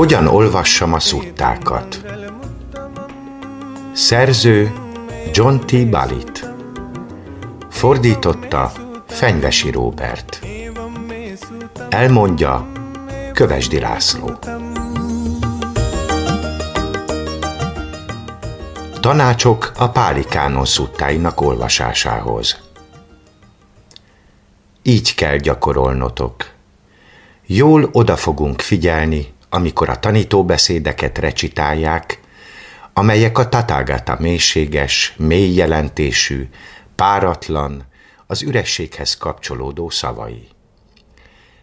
Hogyan olvassam a szuttákat? Szerző John T. Balit Fordította Fenyvesi Róbert Elmondja Kövesdi László Tanácsok a Pálikánon szuttáinak olvasásához Így kell gyakorolnotok. Jól oda fogunk figyelni amikor a tanítóbeszédeket recitálják, amelyek a tatágata mélységes, mély jelentésű, páratlan, az ürességhez kapcsolódó szavai.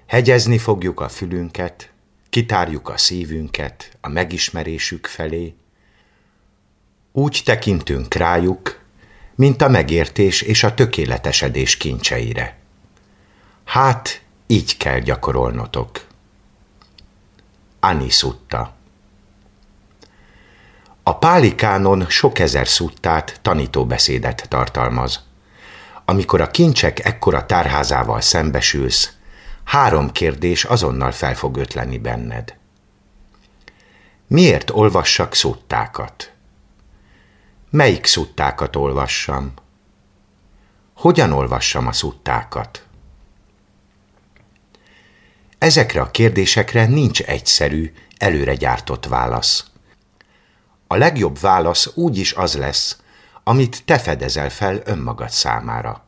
Hegyezni fogjuk a fülünket, kitárjuk a szívünket a megismerésük felé, úgy tekintünk rájuk, mint a megértés és a tökéletesedés kincseire. Hát, így kell gyakorolnotok. Ani szutta. A pálikánon sok ezer szuttát, tanítóbeszédet tartalmaz. Amikor a kincsek ekkora tárházával szembesülsz, három kérdés azonnal fel fog ötlenni benned. Miért olvassak szuttákat? Melyik szuttákat olvassam? Hogyan olvassam a szuttákat? Ezekre a kérdésekre nincs egyszerű, előre gyártott válasz. A legjobb válasz úgy is az lesz, amit te fedezel fel önmagad számára.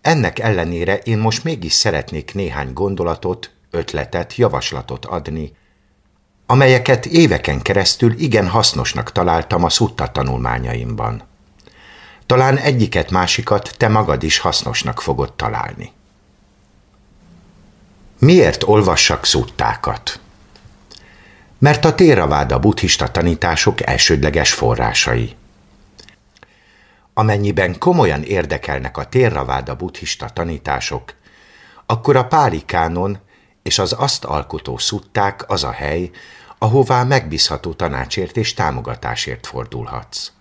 Ennek ellenére én most mégis szeretnék néhány gondolatot, ötletet, javaslatot adni, amelyeket éveken keresztül igen hasznosnak találtam a szutta tanulmányaimban. Talán egyiket másikat te magad is hasznosnak fogod találni. Miért olvassak szuttákat? Mert a téraváda buddhista tanítások elsődleges forrásai. Amennyiben komolyan érdekelnek a téraváda buddhista tanítások, akkor a pálikánon és az azt alkotó szutták az a hely, ahová megbízható tanácsért és támogatásért fordulhatsz.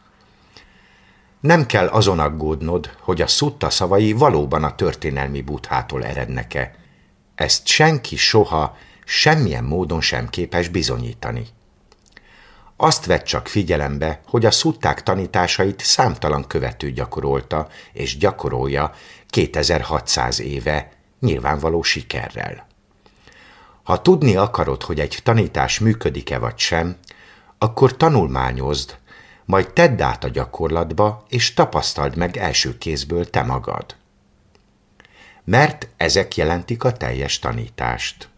Nem kell azon aggódnod, hogy a szutta szavai valóban a történelmi buthától erednek-e, ezt senki soha semmilyen módon sem képes bizonyítani. Azt vett csak figyelembe, hogy a szutták tanításait számtalan követő gyakorolta és gyakorolja 2600 éve, nyilvánvaló sikerrel. Ha tudni akarod, hogy egy tanítás működik-e vagy sem, akkor tanulmányozd, majd tedd át a gyakorlatba, és tapasztald meg első kézből te magad mert ezek jelentik a teljes tanítást.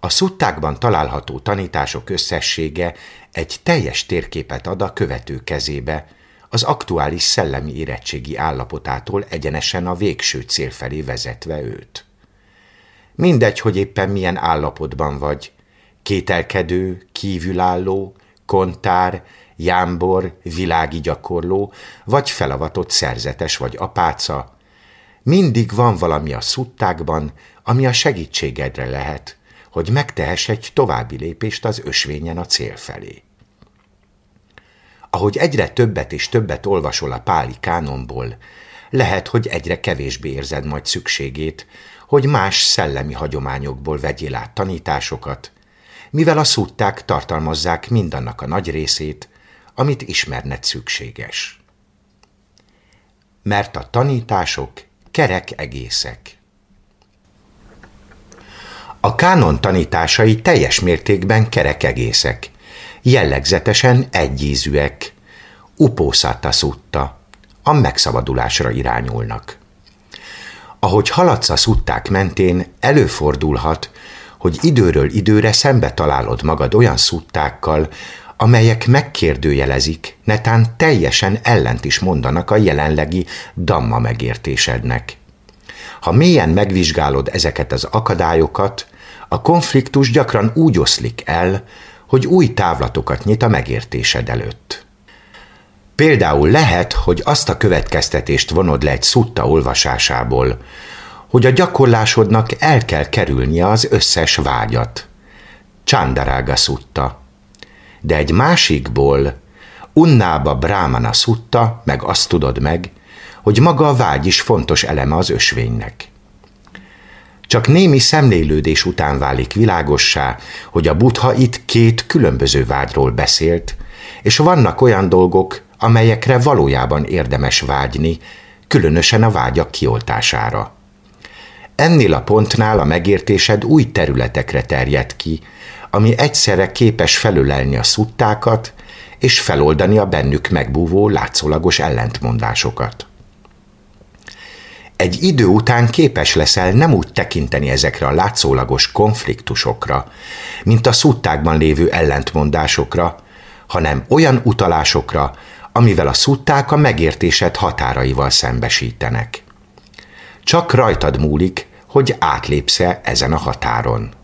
A szuttákban található tanítások összessége egy teljes térképet ad a követő kezébe, az aktuális szellemi érettségi állapotától egyenesen a végső cél felé vezetve őt. Mindegy, hogy éppen milyen állapotban vagy, kételkedő, kívülálló, kontár, jámbor, világi gyakorló, vagy felavatott szerzetes vagy apáca, mindig van valami a szuttákban, ami a segítségedre lehet, hogy megtehess egy további lépést az ösvényen a cél felé. Ahogy egyre többet és többet olvasol a páli kánonból, lehet, hogy egyre kevésbé érzed majd szükségét, hogy más szellemi hagyományokból vegyél át tanításokat, mivel a szutták tartalmazzák mindannak a nagy részét, amit ismerned szükséges. Mert a tanítások kerek egészek. A kánon tanításai teljes mértékben kerek egészek, jellegzetesen egyízűek, upószata szutta, a megszabadulásra irányulnak. Ahogy haladsz a szutták mentén, előfordulhat, hogy időről időre szembe találod magad olyan szuttákkal, amelyek megkérdőjelezik, netán teljesen ellent is mondanak a jelenlegi damma megértésednek. Ha mélyen megvizsgálod ezeket az akadályokat, a konfliktus gyakran úgy oszlik el, hogy új távlatokat nyit a megértésed előtt. Például lehet, hogy azt a következtetést vonod le egy szutta olvasásából, hogy a gyakorlásodnak el kell kerülnie az összes vágyat. Csandarága szutta de egy másikból, unnába brámana szutta, meg azt tudod meg, hogy maga a vágy is fontos eleme az ösvénynek. Csak némi szemlélődés után válik világossá, hogy a Buddha itt két különböző vágyról beszélt, és vannak olyan dolgok, amelyekre valójában érdemes vágyni, különösen a vágyak kioltására. Ennél a pontnál a megértésed új területekre terjed ki, ami egyszerre képes felölelni a szuttákat és feloldani a bennük megbúvó látszólagos ellentmondásokat. Egy idő után képes leszel nem úgy tekinteni ezekre a látszólagos konfliktusokra, mint a szuttákban lévő ellentmondásokra, hanem olyan utalásokra, amivel a szutták a megértésed határaival szembesítenek. Csak rajtad múlik, hogy átlépsz-e ezen a határon.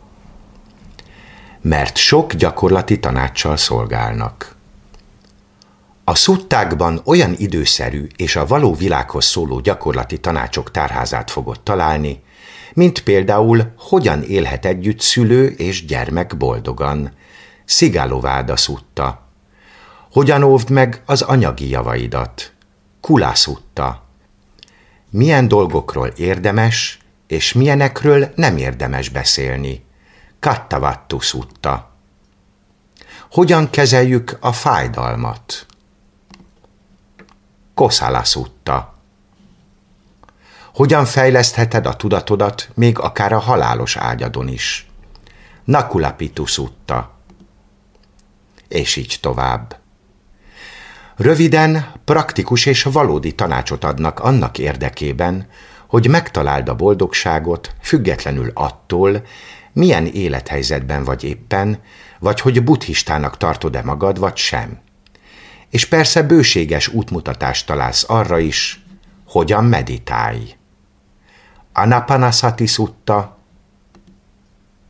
Mert sok gyakorlati tanácssal szolgálnak. A szuttákban olyan időszerű és a való világhoz szóló gyakorlati tanácsok tárházát fogod találni, mint például hogyan élhet együtt szülő és gyermek boldogan. Szigálováda szutta. Hogyan óvd meg az anyagi javaidat? Kulászutta. Milyen dolgokról érdemes, és milyenekről nem érdemes beszélni? Kattavattu szutta. Hogyan kezeljük a fájdalmat? Koszálaszutta. Hogyan fejlesztheted a tudatodat még akár a halálos ágyadon is? Nakulapitusutta. És így tovább. Röviden, praktikus és valódi tanácsot adnak annak érdekében, hogy megtaláld a boldogságot, függetlenül attól, milyen élethelyzetben vagy éppen, vagy hogy buddhistának tartod-e magad, vagy sem és persze bőséges útmutatást találsz arra is, hogyan meditálj. Anapanasati szutta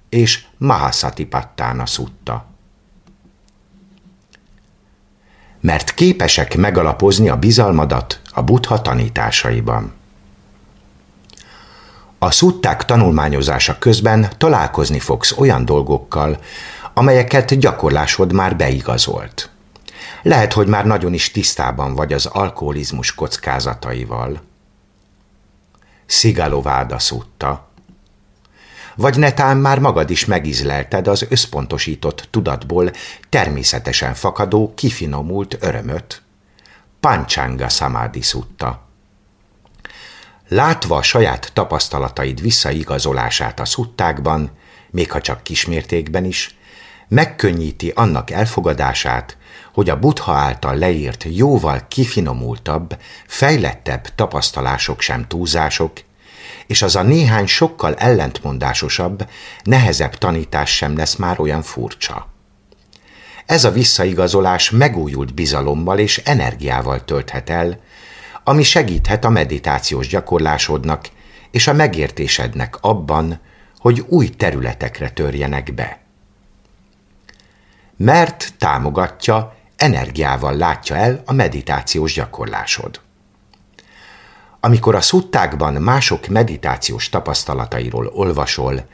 és Mahasatipattána szutta. Mert képesek megalapozni a bizalmadat a buddha tanításaiban. A szutták tanulmányozása közben találkozni fogsz olyan dolgokkal, amelyeket gyakorlásod már beigazolt. Lehet, hogy már nagyon is tisztában vagy az alkoholizmus kockázataival. Szigalováda szutta. Vagy netán már magad is megizlelted az összpontosított tudatból természetesen fakadó, kifinomult örömöt. Pancsanga samádi szutta. Látva a saját tapasztalataid visszaigazolását a szuttákban, még ha csak kismértékben is, megkönnyíti annak elfogadását, hogy a buddha által leírt jóval kifinomultabb, fejlettebb tapasztalások sem túlzások, és az a néhány sokkal ellentmondásosabb, nehezebb tanítás sem lesz már olyan furcsa. Ez a visszaigazolás megújult bizalommal és energiával tölthet el, ami segíthet a meditációs gyakorlásodnak és a megértésednek abban, hogy új területekre törjenek be. Mert támogatja energiával látja el a meditációs gyakorlásod. Amikor a szuttákban mások meditációs tapasztalatairól olvasol,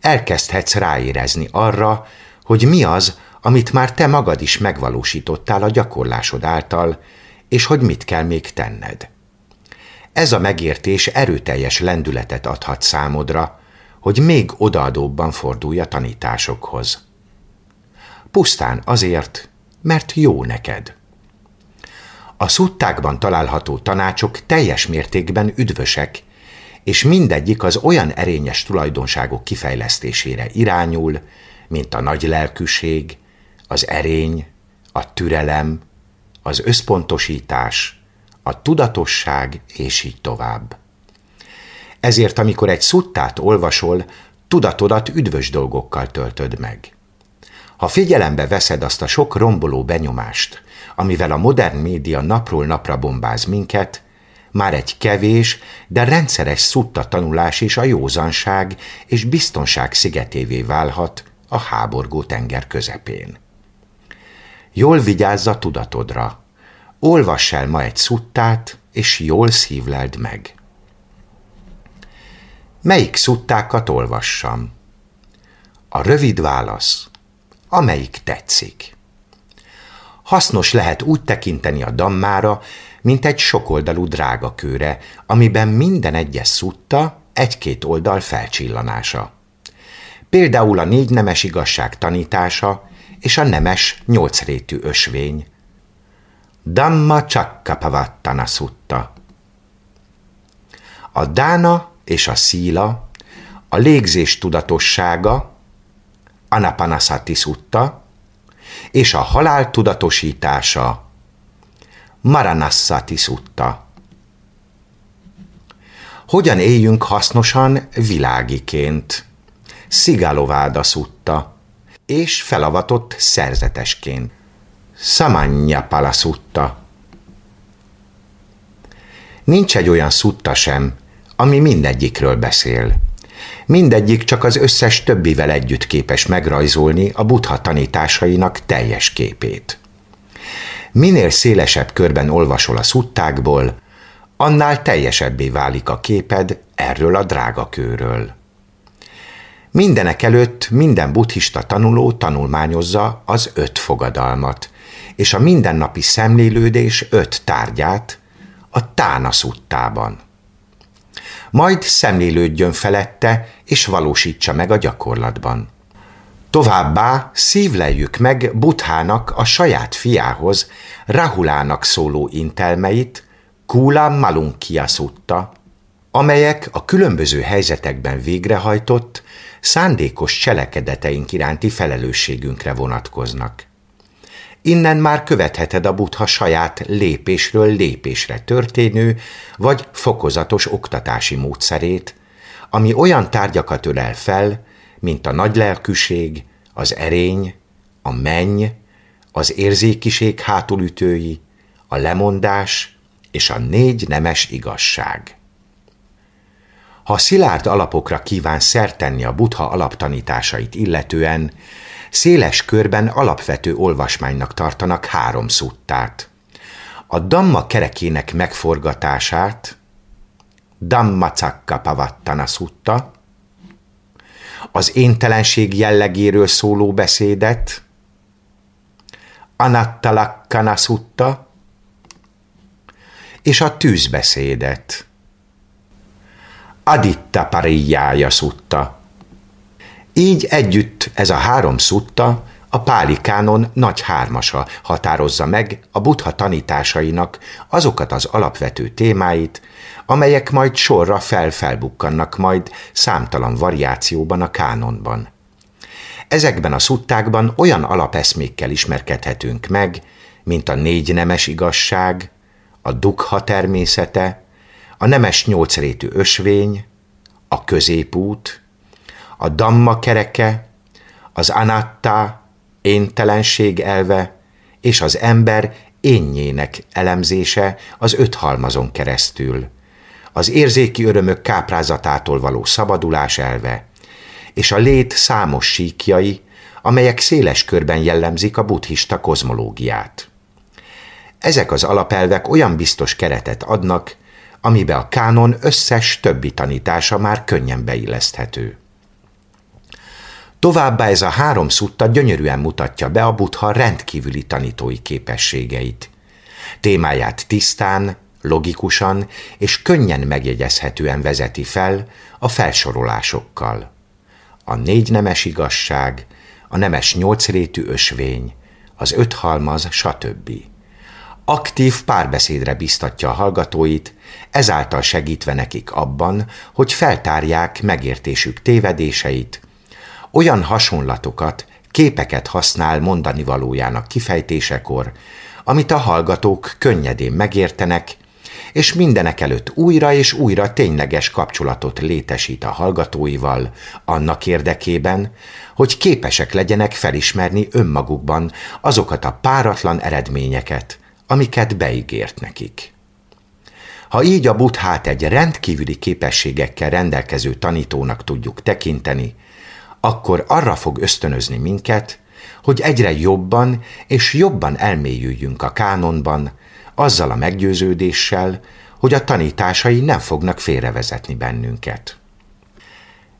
elkezdhetsz ráérezni arra, hogy mi az, amit már te magad is megvalósítottál a gyakorlásod által, és hogy mit kell még tenned. Ez a megértés erőteljes lendületet adhat számodra, hogy még odaadóbban fordulj a tanításokhoz. Pusztán azért, mert jó neked. A szuttákban található tanácsok teljes mértékben üdvösek, és mindegyik az olyan erényes tulajdonságok kifejlesztésére irányul, mint a nagy lelkűség, az erény, a türelem, az összpontosítás, a tudatosság, és így tovább. Ezért, amikor egy szuttát olvasol, tudatodat üdvös dolgokkal töltöd meg. Ha figyelembe veszed azt a sok romboló benyomást, amivel a modern média napról napra bombáz minket, már egy kevés, de rendszeres szutta tanulás is a józanság és biztonság szigetévé válhat a háborgó tenger közepén. Jól vigyázz a tudatodra, olvass el ma egy szuttát, és jól szívleld meg. Melyik szuttákat olvassam? A rövid válasz – amelyik tetszik. Hasznos lehet úgy tekinteni a dammára, mint egy sokoldalú drágakőre, amiben minden egyes szutta, egy-két oldal felcsillanása. Például a négy nemes igazság tanítása és a nemes nyolcrétű ösvény. Damma Chakkapavattana szutta. A dána és a szíla, a légzés tudatossága, Anapanasati szutta, és a halál tudatosítása, Maranassati szutta. Hogyan éljünk hasznosan világiként? Szigalováda szutta, és felavatott szerzetesként. Samanya palaszutta. Nincs egy olyan szutta sem, ami mindegyikről beszél. Mindegyik csak az összes többivel együtt képes megrajzolni a buddha tanításainak teljes képét. Minél szélesebb körben olvasol a szuttákból, annál teljesebbé válik a képed erről a drága kőről. Mindenek előtt minden buddhista tanuló tanulmányozza az öt fogadalmat, és a mindennapi szemlélődés öt tárgyát a tána szuttában. Majd szemlélődjön felette, és valósítsa meg a gyakorlatban. Továbbá szívleljük meg Buthának a saját fiához, Rahulának szóló intelmeit, Kula Malunkia szutta, amelyek a különböző helyzetekben végrehajtott, szándékos cselekedeteink iránti felelősségünkre vonatkoznak. Innen már követheted a buddha saját lépésről lépésre történő vagy fokozatos oktatási módszerét, ami olyan tárgyakat ölel fel, mint a nagylelkűség, az erény, a menny, az érzékiség hátulütői, a lemondás és a négy nemes igazság. Ha szilárd alapokra kíván szertenni a buddha alaptanításait illetően, széles körben alapvető olvasmánynak tartanak három szuttát. A Damma kerekének megforgatását, Damma Cakka Pavattana szutta, az éntelenség jellegéről szóló beszédet, Anattalakkana szutta, és a tűzbeszédet, Aditta Parijája szutta. Így együtt ez a három szutta a pálikánon nagy hármasa határozza meg a buddha tanításainak azokat az alapvető témáit, amelyek majd sorra fel-felbukkannak majd számtalan variációban a kánonban. Ezekben a szuttákban olyan alapeszmékkel ismerkedhetünk meg, mint a négy nemes igazság, a dukha természete, a nemes nyolcrétű ösvény, a középút, a damma kereke, az anatta, éntelenség elve, és az ember énjének elemzése az öt halmazon keresztül, az érzéki örömök káprázatától való szabadulás elve, és a lét számos síkjai, amelyek széles körben jellemzik a buddhista kozmológiát. Ezek az alapelvek olyan biztos keretet adnak, amibe a kánon összes többi tanítása már könnyen beilleszthető. Továbbá ez a három szutta gyönyörűen mutatja be a buddha rendkívüli tanítói képességeit. Témáját tisztán, logikusan és könnyen megjegyezhetően vezeti fel a felsorolásokkal. A négy nemes igazság, a nemes nyolcrétű ösvény, az öt halmaz, stb. Aktív párbeszédre biztatja a hallgatóit, ezáltal segítve nekik abban, hogy feltárják megértésük tévedéseit, olyan hasonlatokat, képeket használ mondani valójának kifejtésekor, amit a hallgatók könnyedén megértenek, és mindenek előtt újra és újra tényleges kapcsolatot létesít a hallgatóival, annak érdekében, hogy képesek legyenek felismerni önmagukban azokat a páratlan eredményeket, amiket beígért nekik. Ha így a buthát egy rendkívüli képességekkel rendelkező tanítónak tudjuk tekinteni, akkor arra fog ösztönözni minket, hogy egyre jobban és jobban elmélyüljünk a kánonban, azzal a meggyőződéssel, hogy a tanításai nem fognak félrevezetni bennünket.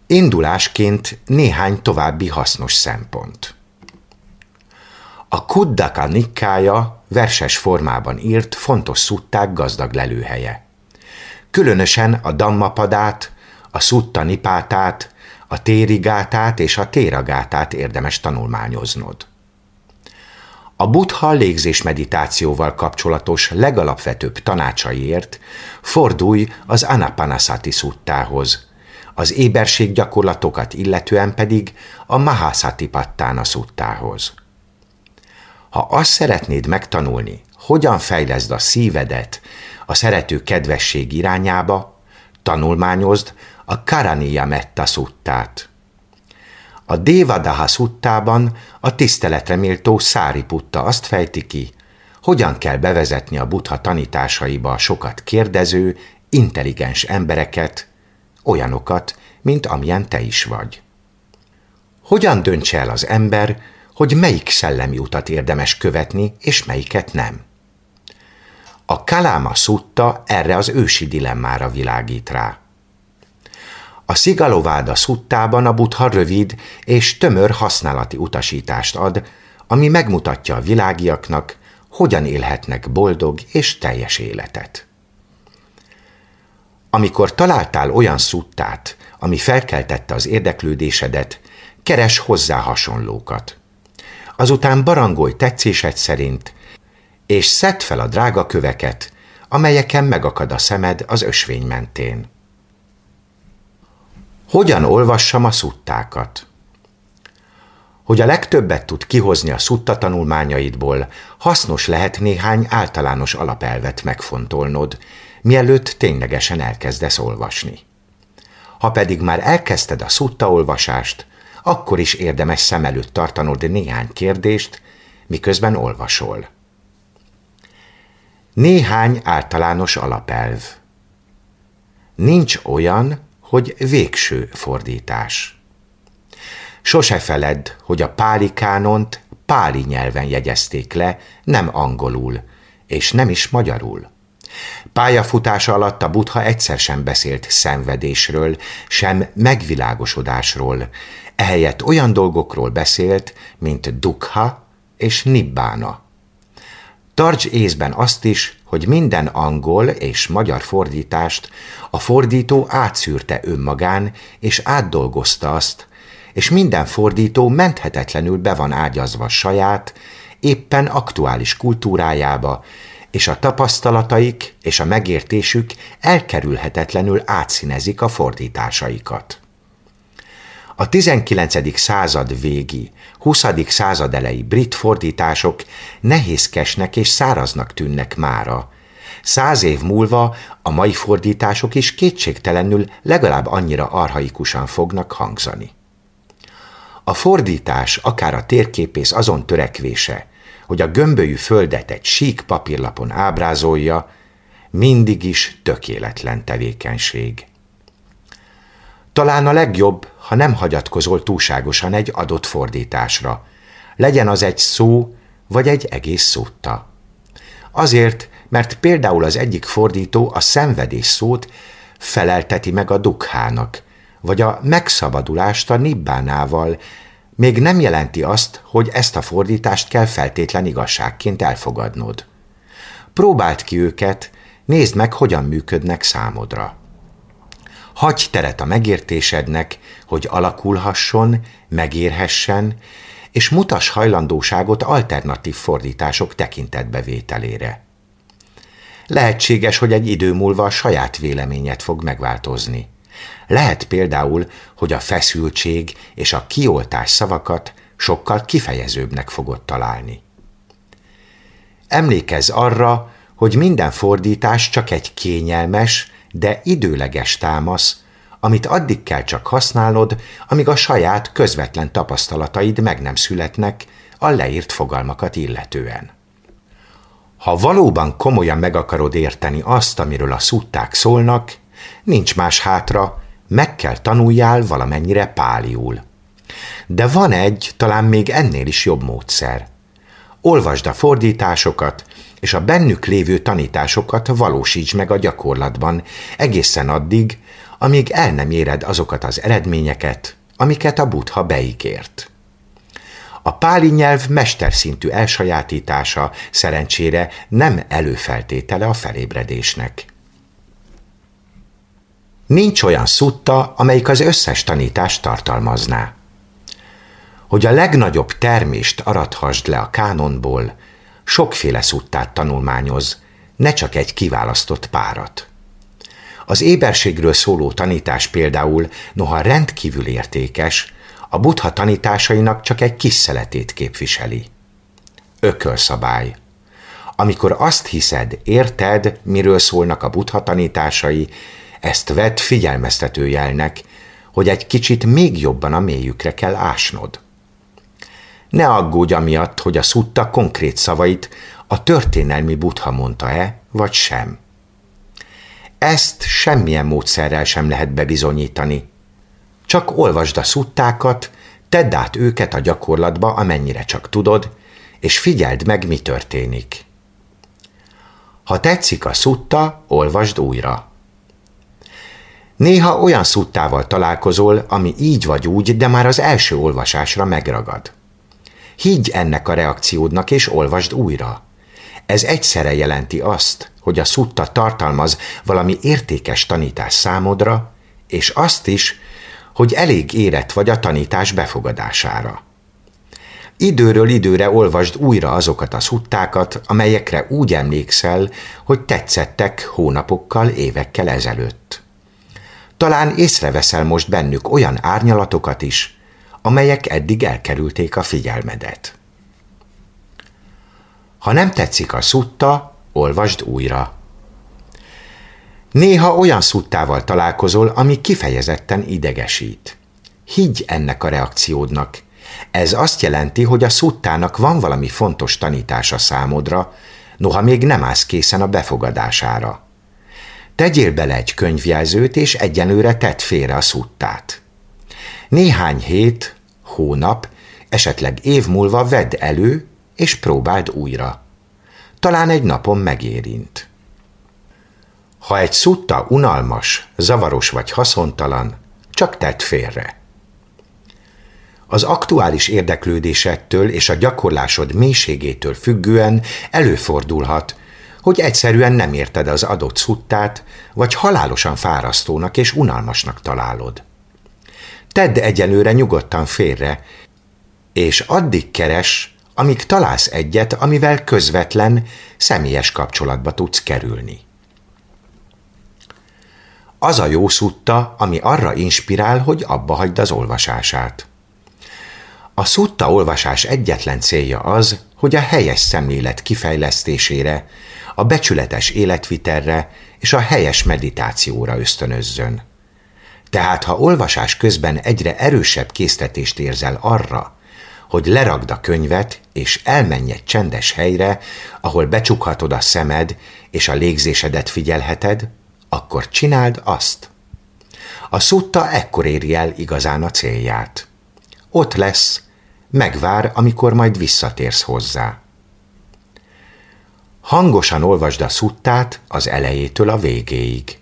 Indulásként néhány további hasznos szempont. A Kuddaka Nikkája verses formában írt fontos szutták gazdag lelőhelye. Különösen a Dammapadát, a szutta nipátát, a térigátát és a téragátát érdemes tanulmányoznod. A buddha légzés meditációval kapcsolatos legalapvetőbb tanácsaiért fordulj az Anapanasati szuttához, az éberség gyakorlatokat illetően pedig a Mahasatipattána szuttához. Ha azt szeretnéd megtanulni, hogyan fejleszd a szívedet a szerető kedvesség irányába, tanulmányozd a Karaniya Metta szuttát. A Devadaha szuttában a tiszteletre méltó Putta azt fejti ki, hogyan kell bevezetni a buddha tanításaiba a sokat kérdező, intelligens embereket, olyanokat, mint amilyen te is vagy. Hogyan döntse el az ember, hogy melyik szellemi utat érdemes követni, és melyiket nem? A Kaláma szutta erre az ősi dilemmára világít rá. A Szigalováda szuttában a buddha rövid és tömör használati utasítást ad, ami megmutatja a világiaknak, hogyan élhetnek boldog és teljes életet. Amikor találtál olyan szuttát, ami felkeltette az érdeklődésedet, keres hozzá hasonlókat. Azután barangolj tetszésed szerint, és szedd fel a drága köveket, amelyeken megakad a szemed az ösvény mentén. Hogyan olvassam a szuttákat? Hogy a legtöbbet tud kihozni a szutta tanulmányaidból, hasznos lehet néhány általános alapelvet megfontolnod, mielőtt ténylegesen elkezdesz olvasni. Ha pedig már elkezdted a szutta olvasást, akkor is érdemes szem előtt tartanod néhány kérdést, miközben olvasol. Néhány általános alapelv. Nincs olyan, hogy végső fordítás. Sose feledd, hogy a páli kánont páli nyelven jegyezték le, nem angolul, és nem is magyarul. Pályafutása alatt a buddha egyszer sem beszélt szenvedésről, sem megvilágosodásról, ehelyett olyan dolgokról beszélt, mint dukha és nibbána. Tarts észben azt is, hogy minden angol és magyar fordítást a fordító átszűrte önmagán, és átdolgozta azt, és minden fordító menthetetlenül be van ágyazva saját, éppen aktuális kultúrájába, és a tapasztalataik és a megértésük elkerülhetetlenül átszínezik a fordításaikat. A 19. század végi, 20. század elejé brit fordítások nehézkesnek és száraznak tűnnek mára. Száz év múlva a mai fordítások is kétségtelenül legalább annyira arhaikusan fognak hangzani. A fordítás, akár a térképész azon törekvése, hogy a gömbölyű földet egy sík papírlapon ábrázolja, mindig is tökéletlen tevékenység. Talán a legjobb, ha nem hagyatkozol túlságosan egy adott fordításra. Legyen az egy szó, vagy egy egész szutta. Azért, mert például az egyik fordító a szenvedés szót felelteti meg a dukhának, vagy a megszabadulást a nibbánával, még nem jelenti azt, hogy ezt a fordítást kell feltétlen igazságként elfogadnod. Próbáld ki őket, nézd meg, hogyan működnek számodra. Hagy teret a megértésednek, hogy alakulhasson, megérhessen, és mutas hajlandóságot alternatív fordítások tekintetbevételére. Lehetséges, hogy egy idő múlva a saját véleményet fog megváltozni. Lehet például, hogy a feszültség és a kioltás szavakat sokkal kifejezőbbnek fogod találni. Emlékezz arra, hogy minden fordítás csak egy kényelmes, de időleges támasz, amit addig kell csak használnod, amíg a saját közvetlen tapasztalataid meg nem születnek a leírt fogalmakat illetően. Ha valóban komolyan meg akarod érteni azt, amiről a szutták szólnak, nincs más hátra, meg kell tanuljál valamennyire páliul. De van egy, talán még ennél is jobb módszer. Olvasd a fordításokat, és a bennük lévő tanításokat valósíts meg a gyakorlatban, egészen addig, amíg el nem éred azokat az eredményeket, amiket a buddha beígért. A páli nyelv mesterszintű elsajátítása szerencsére nem előfeltétele a felébredésnek. Nincs olyan szutta, amelyik az összes tanítást tartalmazná. Hogy a legnagyobb termést arathasd le a kánonból, sokféle szuttát tanulmányoz, ne csak egy kiválasztott párat. Az éberségről szóló tanítás például, noha rendkívül értékes, a buddha tanításainak csak egy kis szeletét képviseli. Ökölszabály. Amikor azt hiszed, érted, miről szólnak a buddha tanításai, ezt vedd figyelmeztető jelnek, hogy egy kicsit még jobban a mélyükre kell ásnod. Ne aggódj amiatt, hogy a szutta konkrét szavait a történelmi buddha mondta-e, vagy sem. Ezt semmilyen módszerrel sem lehet bebizonyítani. Csak olvasd a szuttákat, tedd át őket a gyakorlatba, amennyire csak tudod, és figyeld meg, mi történik. Ha tetszik a szutta, olvasd újra. Néha olyan szuttával találkozol, ami így vagy úgy, de már az első olvasásra megragad. Higgy ennek a reakciódnak, és olvasd újra. Ez egyszerre jelenti azt, hogy a szutta tartalmaz valami értékes tanítás számodra, és azt is, hogy elég érett vagy a tanítás befogadására. Időről időre olvasd újra azokat a szuttákat, amelyekre úgy emlékszel, hogy tetszettek hónapokkal, évekkel ezelőtt. Talán észreveszel most bennük olyan árnyalatokat is, amelyek eddig elkerülték a figyelmedet. Ha nem tetszik a szutta, olvasd újra. Néha olyan szuttával találkozol, ami kifejezetten idegesít. Higgy ennek a reakciódnak. Ez azt jelenti, hogy a szuttának van valami fontos tanítása számodra, noha még nem állsz készen a befogadására. Tegyél bele egy könyvjelzőt, és egyenlőre tedd félre a szuttát. Néhány hét, hónap, esetleg év múlva vedd elő, és próbáld újra. Talán egy napon megérint. Ha egy szutta unalmas, zavaros vagy haszontalan, csak tedd félre. Az aktuális érdeklődésettől és a gyakorlásod mélységétől függően előfordulhat, hogy egyszerűen nem érted az adott szuttát, vagy halálosan fárasztónak és unalmasnak találod. Tedd egyelőre nyugodtan félre, és addig keres, amíg találsz egyet, amivel közvetlen, személyes kapcsolatba tudsz kerülni. Az a jó szutta, ami arra inspirál, hogy abba hagyd az olvasását. A szutta olvasás egyetlen célja az, hogy a helyes szemlélet kifejlesztésére, a becsületes életvitelre és a helyes meditációra ösztönözzön. Tehát ha olvasás közben egyre erősebb késztetést érzel arra, hogy leragd a könyvet, és elmenj egy csendes helyre, ahol becsukhatod a szemed, és a légzésedet figyelheted, akkor csináld azt. A szutta ekkor éri el igazán a célját. Ott lesz, megvár, amikor majd visszatérsz hozzá. Hangosan olvasd a szuttát az elejétől a végéig.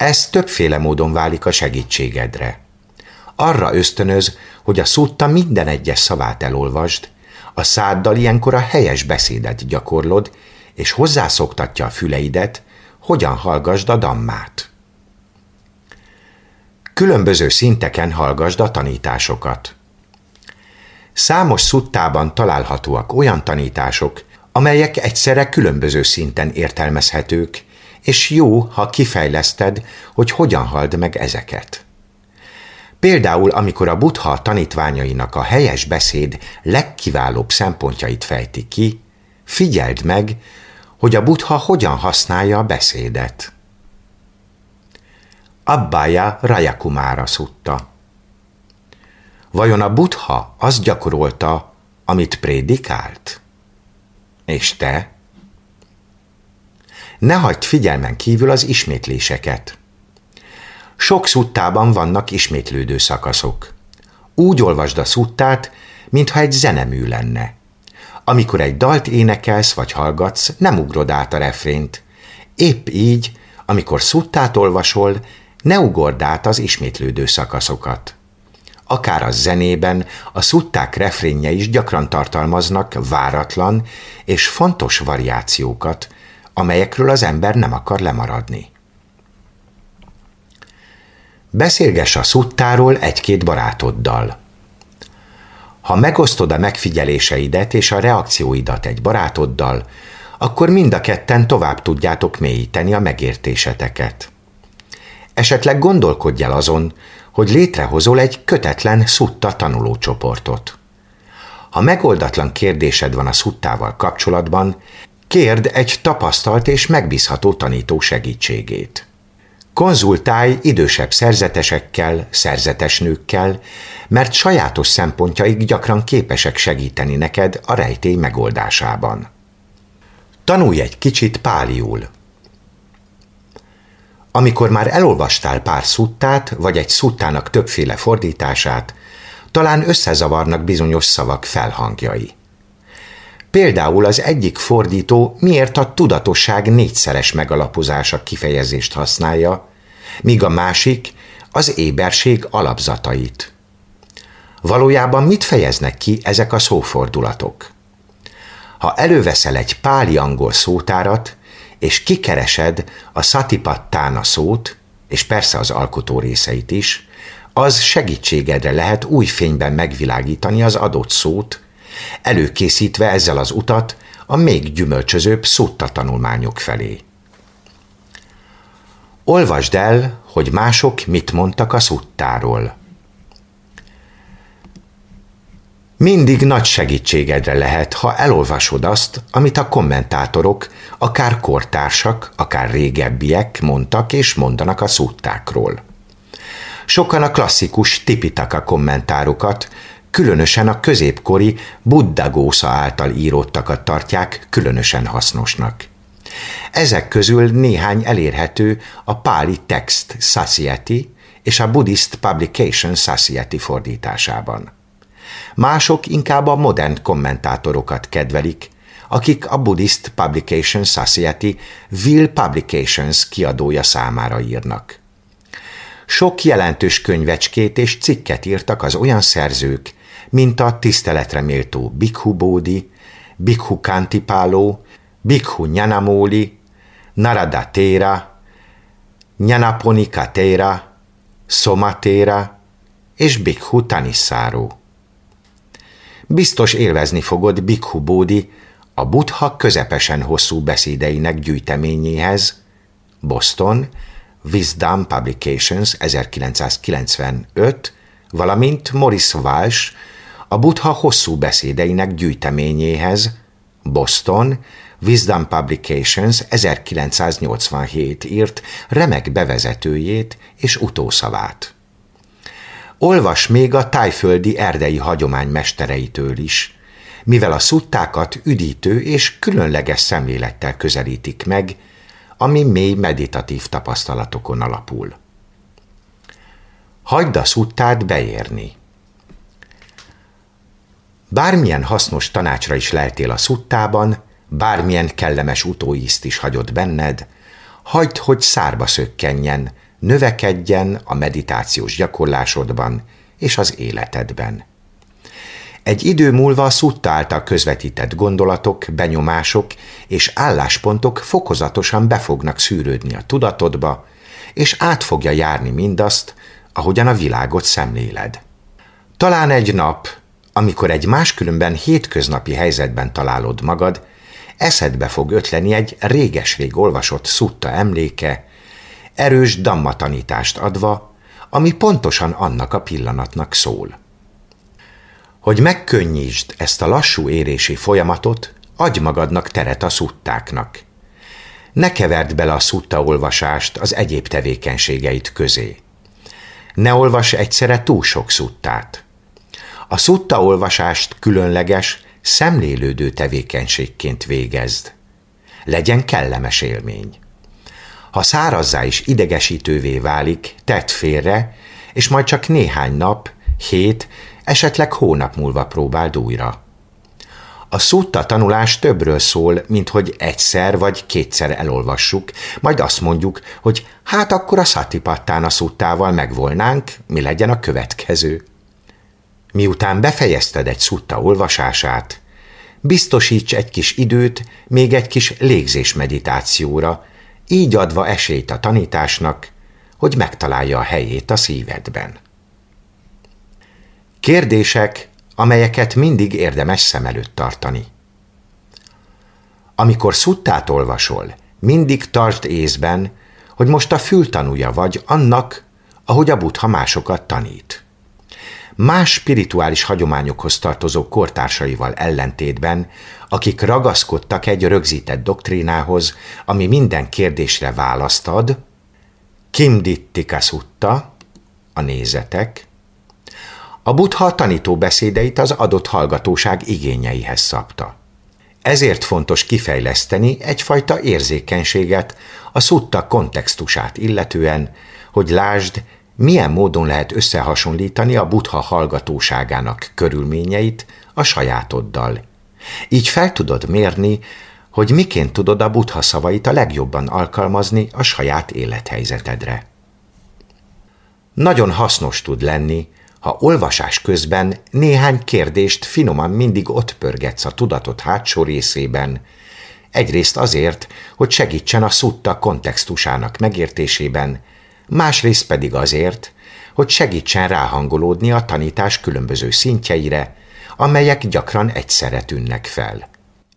Ez többféle módon válik a segítségedre. Arra ösztönöz, hogy a szutta minden egyes szavát elolvasd, a száddal ilyenkor a helyes beszédet gyakorlod, és hozzászoktatja a füleidet, hogyan hallgasd a dammát. Különböző szinteken hallgasd a tanításokat. Számos szuttában találhatóak olyan tanítások, amelyek egyszerre különböző szinten értelmezhetők, és jó, ha kifejleszted, hogy hogyan hald meg ezeket. Például, amikor a buddha tanítványainak a helyes beszéd legkiválóbb szempontjait fejti ki, figyeld meg, hogy a buddha hogyan használja a beszédet. Abbája Rajakumára szutta. Vajon a buddha azt gyakorolta, amit prédikált? És te? Ne hagyd figyelmen kívül az ismétléseket. Sok szuttában vannak ismétlődő szakaszok. Úgy olvasd a szuttát, mintha egy zenemű lenne. Amikor egy dalt énekelsz vagy hallgatsz, nem ugrod át a refrént. Épp így, amikor szuttát olvasol, ne ugord át az ismétlődő szakaszokat. Akár a zenében, a szutták refrénje is gyakran tartalmaznak váratlan és fontos variációkat, amelyekről az ember nem akar lemaradni. Beszélgess a szuttáról egy-két barátoddal. Ha megosztod a megfigyeléseidet és a reakcióidat egy barátoddal, akkor mind a ketten tovább tudjátok mélyíteni a megértéseteket. Esetleg gondolkodj el azon, hogy létrehozol egy kötetlen szutta tanulócsoportot. Ha megoldatlan kérdésed van a szuttával kapcsolatban, kérd egy tapasztalt és megbízható tanító segítségét. Konzultálj idősebb szerzetesekkel, szerzetesnőkkel, mert sajátos szempontjaik gyakran képesek segíteni neked a rejtély megoldásában. Tanulj egy kicsit páliul. Amikor már elolvastál pár szuttát, vagy egy szuttának többféle fordítását, talán összezavarnak bizonyos szavak felhangjai. Például az egyik fordító miért a tudatosság négyszeres megalapozása kifejezést használja, míg a másik az éberség alapzatait. Valójában mit fejeznek ki ezek a szófordulatok? Ha előveszel egy páli angol szótárat, és kikeresed a satipattána szót, és persze az alkotó részeit is, az segítségedre lehet új fényben megvilágítani az adott szót, előkészítve ezzel az utat a még gyümölcsözőbb szutta tanulmányok felé. Olvasd el, hogy mások mit mondtak a szuttáról. Mindig nagy segítségedre lehet, ha elolvasod azt, amit a kommentátorok, akár kortársak, akár régebbiek mondtak és mondanak a szuttákról. Sokan a klasszikus Tipitaka kommentárokat, különösen a középkori Buddha által íróttakat tartják különösen hasznosnak. Ezek közül néhány elérhető a Páli Text Society és a Buddhist Publication Society fordításában. Mások inkább a modern kommentátorokat kedvelik, akik a Buddhist Publication Society Will Publications kiadója számára írnak. Sok jelentős könyvecskét és cikket írtak az olyan szerzők, mint a tiszteletre méltó Bikhu Bódi, Bikhu Kantipáló, Bikhu Nyanamoli, Narada Tera, Nyanaponika Tera, Somatera és Bikhu Tanissaro. Biztos élvezni fogod Bikhu Bódi a Buddha közepesen hosszú beszédeinek gyűjteményéhez, Boston, Wisdom Publications 1995, valamint Morris Walsh a Buddha hosszú beszédeinek gyűjteményéhez, Boston, Wisdom Publications 1987 írt remek bevezetőjét és utószavát. Olvas még a tájföldi erdei hagyomány mestereitől is, mivel a szuttákat üdítő és különleges szemlélettel közelítik meg, ami mély meditatív tapasztalatokon alapul. Hagyd a szuttát beérni. Bármilyen hasznos tanácsra is leltél a szuttában, bármilyen kellemes utóízt is hagyott benned, hagyd, hogy szárba szökkenjen, növekedjen a meditációs gyakorlásodban és az életedben. Egy idő múlva a szutta által közvetített gondolatok, benyomások és álláspontok fokozatosan be fognak szűrődni a tudatodba, és át fogja járni mindazt, ahogyan a világot szemléled. Talán egy nap, amikor egy máskülönben hétköznapi helyzetben találod magad, eszedbe fog ötleni egy réges-rég olvasott szutta emléke, erős damma tanítást adva, ami pontosan annak a pillanatnak szól. Hogy megkönnyítsd ezt a lassú érési folyamatot, adj magadnak teret a szuttáknak. Ne keverd bele a szutta olvasást az egyéb tevékenységeit közé. Ne olvas egyszerre túl sok szuttát. A szutta olvasást különleges, szemlélődő tevékenységként végezd. Legyen kellemes élmény. Ha szárazzá is idegesítővé válik, tedd félre, és majd csak néhány nap, hét, esetleg hónap múlva próbáld újra. A szutta tanulás többről szól, mint hogy egyszer vagy kétszer elolvassuk, majd azt mondjuk, hogy hát akkor a szatipattán a szuttával megvolnánk, mi legyen a következő. Miután befejezted egy szutta olvasását, biztosíts egy kis időt még egy kis légzés meditációra, így adva esélyt a tanításnak, hogy megtalálja a helyét a szívedben. Kérdések, amelyeket mindig érdemes szem előtt tartani. Amikor szuttát olvasol, mindig tartsd észben, hogy most a fültanúja vagy annak, ahogy a buddha másokat tanít. Más spirituális hagyományokhoz tartozó kortársaival ellentétben, akik ragaszkodtak egy rögzített doktrínához, ami minden kérdésre választ ad, Kim Dittika Sutta, a nézetek, a buddha tanító beszédeit az adott hallgatóság igényeihez szabta. Ezért fontos kifejleszteni egyfajta érzékenységet a szutta kontextusát illetően, hogy lásd, milyen módon lehet összehasonlítani a buddha hallgatóságának körülményeit a sajátoddal. Így fel tudod mérni, hogy miként tudod a buddha szavait a legjobban alkalmazni a saját élethelyzetedre. Nagyon hasznos tud lenni, ha olvasás közben néhány kérdést finoman mindig ott pörgetsz a tudatot hátsó részében, egyrészt azért, hogy segítsen a szutta kontextusának megértésében, másrészt pedig azért, hogy segítsen ráhangolódni a tanítás különböző szintjeire, amelyek gyakran egyszerre tűnnek fel.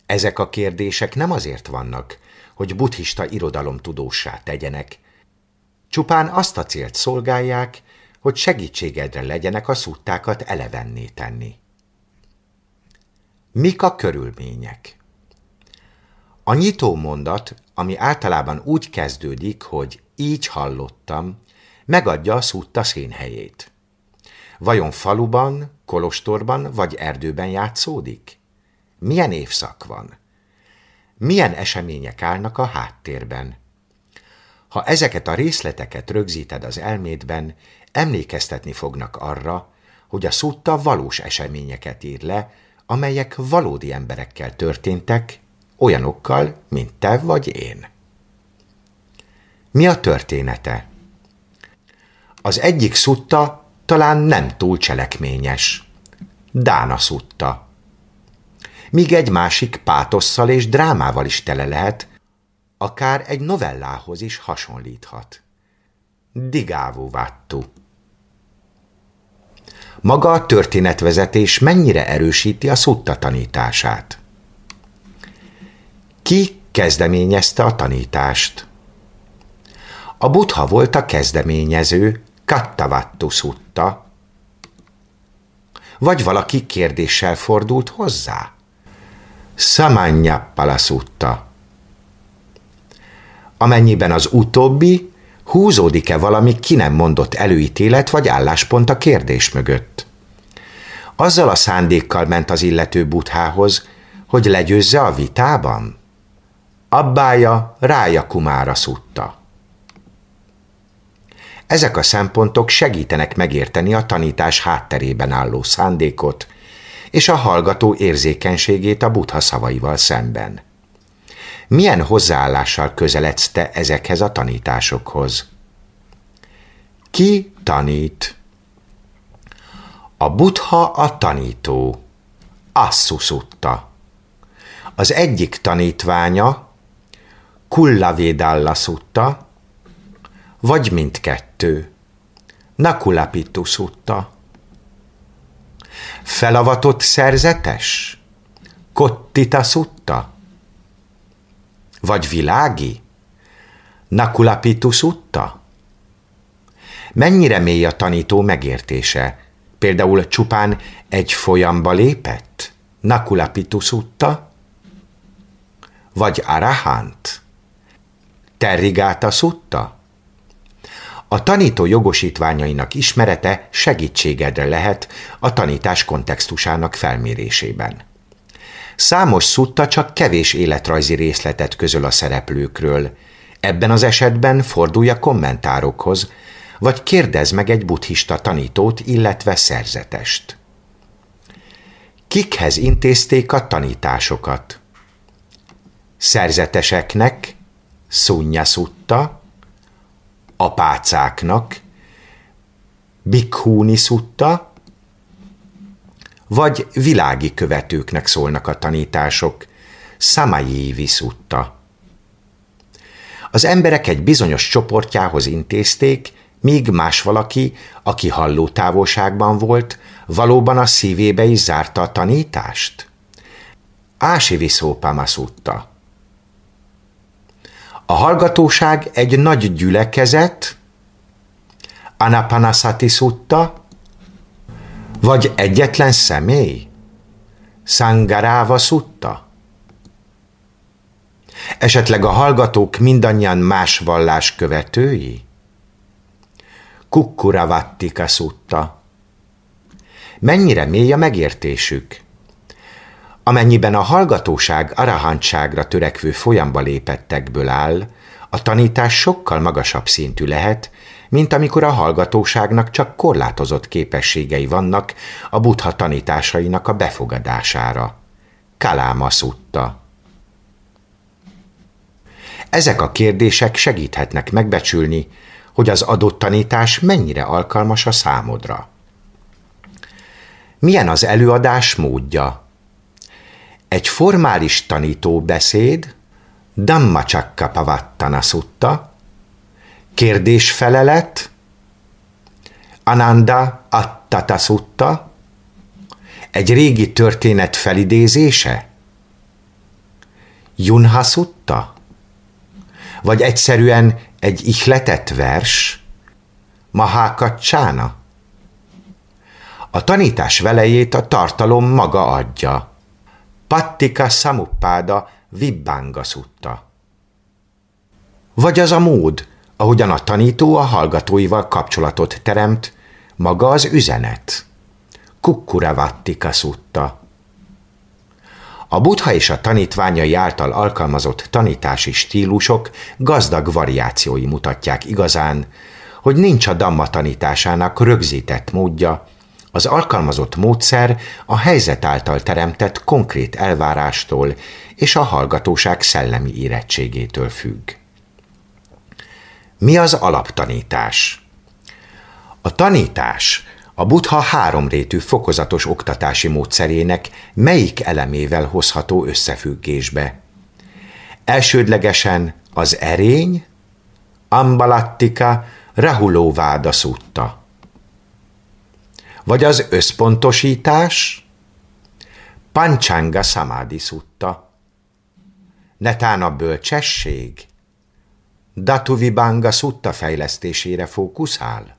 Ezek a kérdések nem azért vannak, hogy buddhista irodalomtudósá tegyenek, csupán azt a célt szolgálják, hogy segítségedre legyenek a szuttákat elevenné tenni. Mik a körülmények? A nyitó mondat, ami általában úgy kezdődik, hogy így hallottam, megadja a szutta színhelyét. Vajon faluban, kolostorban vagy erdőben játszódik? Milyen évszak van? Milyen események állnak a háttérben? Ha ezeket a részleteket rögzíted az elmédben, emlékeztetni fognak arra, hogy a szutta valós eseményeket ír le, amelyek valódi emberekkel történtek, olyanokkal, mint te vagy én. Mi a története? Az egyik szutta talán nem túl cselekményes. Dána szutta. Míg egy másik pátosszal és drámával is tele lehet, akár egy novellához is hasonlíthat. Digávú vattu. Maga a történetvezetés mennyire erősíti a szutta tanítását? Ki kezdeményezte a tanítást? A buddha volt a kezdeményező, Kattavattu szutta, vagy valaki kérdéssel fordult hozzá? Samanya szutta. Amennyiben az utóbbi, húzódik-e valami ki nem mondott előítélet vagy álláspont a kérdés mögött? Azzal a szándékkal ment az illető buthához, hogy legyőzze a vitában? Abbája rája kumára szutta. Ezek a szempontok segítenek megérteni a tanítás hátterében álló szándékot és a hallgató érzékenységét a buddha szavaival szemben. Milyen hozzáállással közeledsz te ezekhez a tanításokhoz? Ki tanít? A buddha a tanító. Asszuszutta. Az egyik tanítványa Kullavédalla szutta, vagy mindkettő. Nakulapitu szutta. Felavatott szerzetes? Kottita szutta? Vagy világi? Nakulapitu szutta? Mennyire mély a tanító megértése? Például csupán egy folyamba lépett? Nakulapitu szutta? Vagy arahant? Terrigáta szutta? A tanító jogosítványainak ismerete segítségedre lehet a tanítás kontextusának felmérésében. Számos szutta csak kevés életrajzi részletet közöl a szereplőkről. Ebben az esetben fordulj a kommentárokhoz, vagy kérdez meg egy buddhista tanítót, illetve szerzetest. Kikhez intézték a tanításokat? Szerzeteseknek, Szunya szutta, apácáknak, Bikhúni szutta, vagy világi követőknek szólnak a tanítások, Samayi szutta. Az emberek egy bizonyos csoportjához intézték, míg más valaki, aki halló távolságban volt, valóban a szívébe is zárta a tanítást? Ási viszópamaszutta. A hallgatóság egy nagy gyülekezet, Anapanasati szutta, vagy egyetlen személy, Sangaráva szutta? Esetleg a hallgatók mindannyian más vallás követői? Kukkuravattika szutta. Mennyire mély a megértésük? Amennyiben a hallgatóság arahantságra törekvő folyamba lépettekből áll, a tanítás sokkal magasabb szintű lehet, mint amikor a hallgatóságnak csak korlátozott képességei vannak a buddha tanításainak a befogadására. Kaláma szutta. Ezek a kérdések segíthetnek megbecsülni, hogy az adott tanítás mennyire alkalmas a számodra. Milyen az előadás módja? Egy formális tanító beszéd, Dhammacakka Pavattana Sutta, kérdés-felelet, Ananda Attata Sutta, egy régi történet felidézése, Junha Sutta, vagy egyszerűen egy ihletett vers, Mahákacsána. A tanítás velejét a tartalom maga adja. Pattika Samuppada Vibbanga szutta. Vagy az a mód, ahogyan a tanító a hallgatóival kapcsolatot teremt, maga az üzenet. Kukkuravattika szutta. A buddha és a tanítványai által alkalmazott tanítási stílusok gazdag variációi mutatják igazán, hogy nincs a damma tanításának rögzített módja, az alkalmazott módszer a helyzet által teremtett konkrét elvárástól és a hallgatóság szellemi érettségétől függ. Mi az alaptanítás? A tanítás a buddha háromrétű fokozatos oktatási módszerének melyik elemével hozható összefüggésbe? Elsődlegesen az erény, ambalattika, rahulóváda szutta. Vagy az összpontosítás, pancsanga samádi szutta. Netán a bölcsesség, Datuvibanga szutta fejlesztésére fókuszál?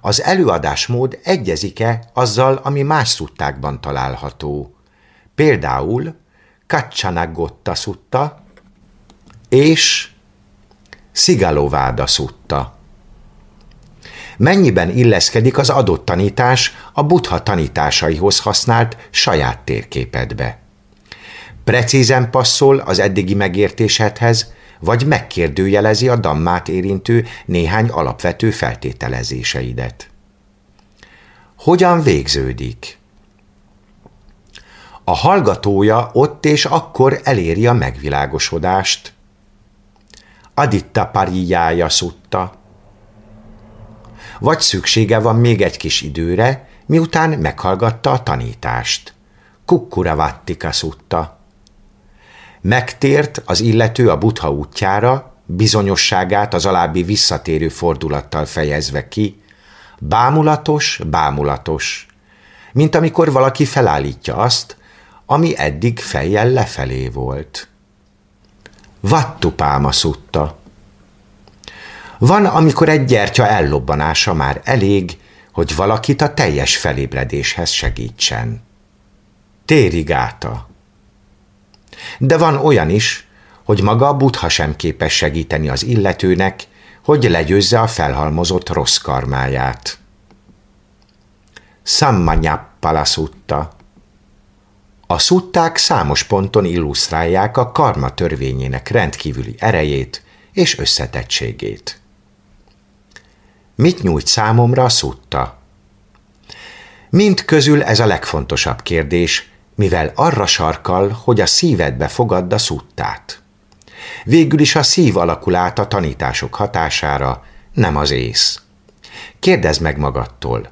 Az előadásmód egyezik-e azzal, ami más szuttákban található? Például Kacsanagotta szutta és Szigalováda szutta. Mennyiben illeszkedik az adott tanítás a buddha tanításaihoz használt saját térképedbe? Precízen passzol az eddigi megértésedhez, vagy megkérdőjelezi a dammát érintő néhány alapvető feltételezéseidet. Hogyan végződik? A hallgatója ott és akkor eléri a megvilágosodást. Aditta parijája szutta. Vagy szüksége van még egy kis időre, miután meghallgatta a tanítást. Kukkuravattika szutta Megtért az illető a butha útjára, bizonyosságát az alábbi visszatérő fordulattal fejezve ki, bámulatos, bámulatos, mint amikor valaki felállítja azt, ami eddig fejjel lefelé volt. Vattupáma szutta. Van, amikor egy gyertya ellobbanása már elég, hogy valakit a teljes felébredéshez segítsen. Térigáta. De van olyan is, hogy maga a buddha sem képes segíteni az illetőnek, hogy legyőzze a felhalmozott rossz karmáját. Sammanyáppala szutta A szutták számos ponton illusztrálják a karma törvényének rendkívüli erejét és összetettségét. Mit nyújt számomra a szutta? Mind közül ez a legfontosabb kérdés, mivel arra sarkal, hogy a szívedbe fogadd a szuttát. Végül is a szív alakul át a tanítások hatására, nem az ész. Kérdezd meg magadtól,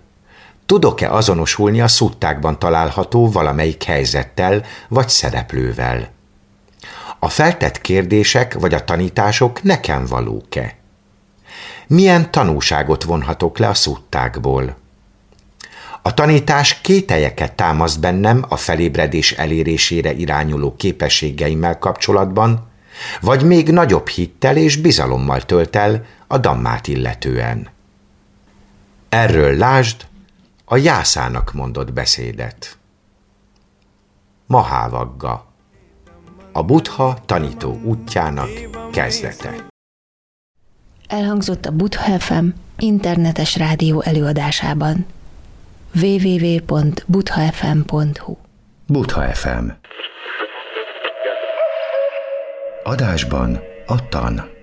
tudok-e azonosulni a szuttákban található valamelyik helyzettel vagy szereplővel? A feltett kérdések vagy a tanítások nekem valók-e? Milyen tanúságot vonhatok le a szuttákból? A tanítás kételyeket támaszt bennem a felébredés elérésére irányuló képességeimmel kapcsolatban, vagy még nagyobb hittel és bizalommal tölt el a dammát illetően. Erről lásd a jászának mondott beszédet. Mahávagga a Buddha tanító útjának kezdete. Elhangzott a Buddha FM internetes rádió előadásában www.buddhafm.hu Buddha FM Adásban a tan.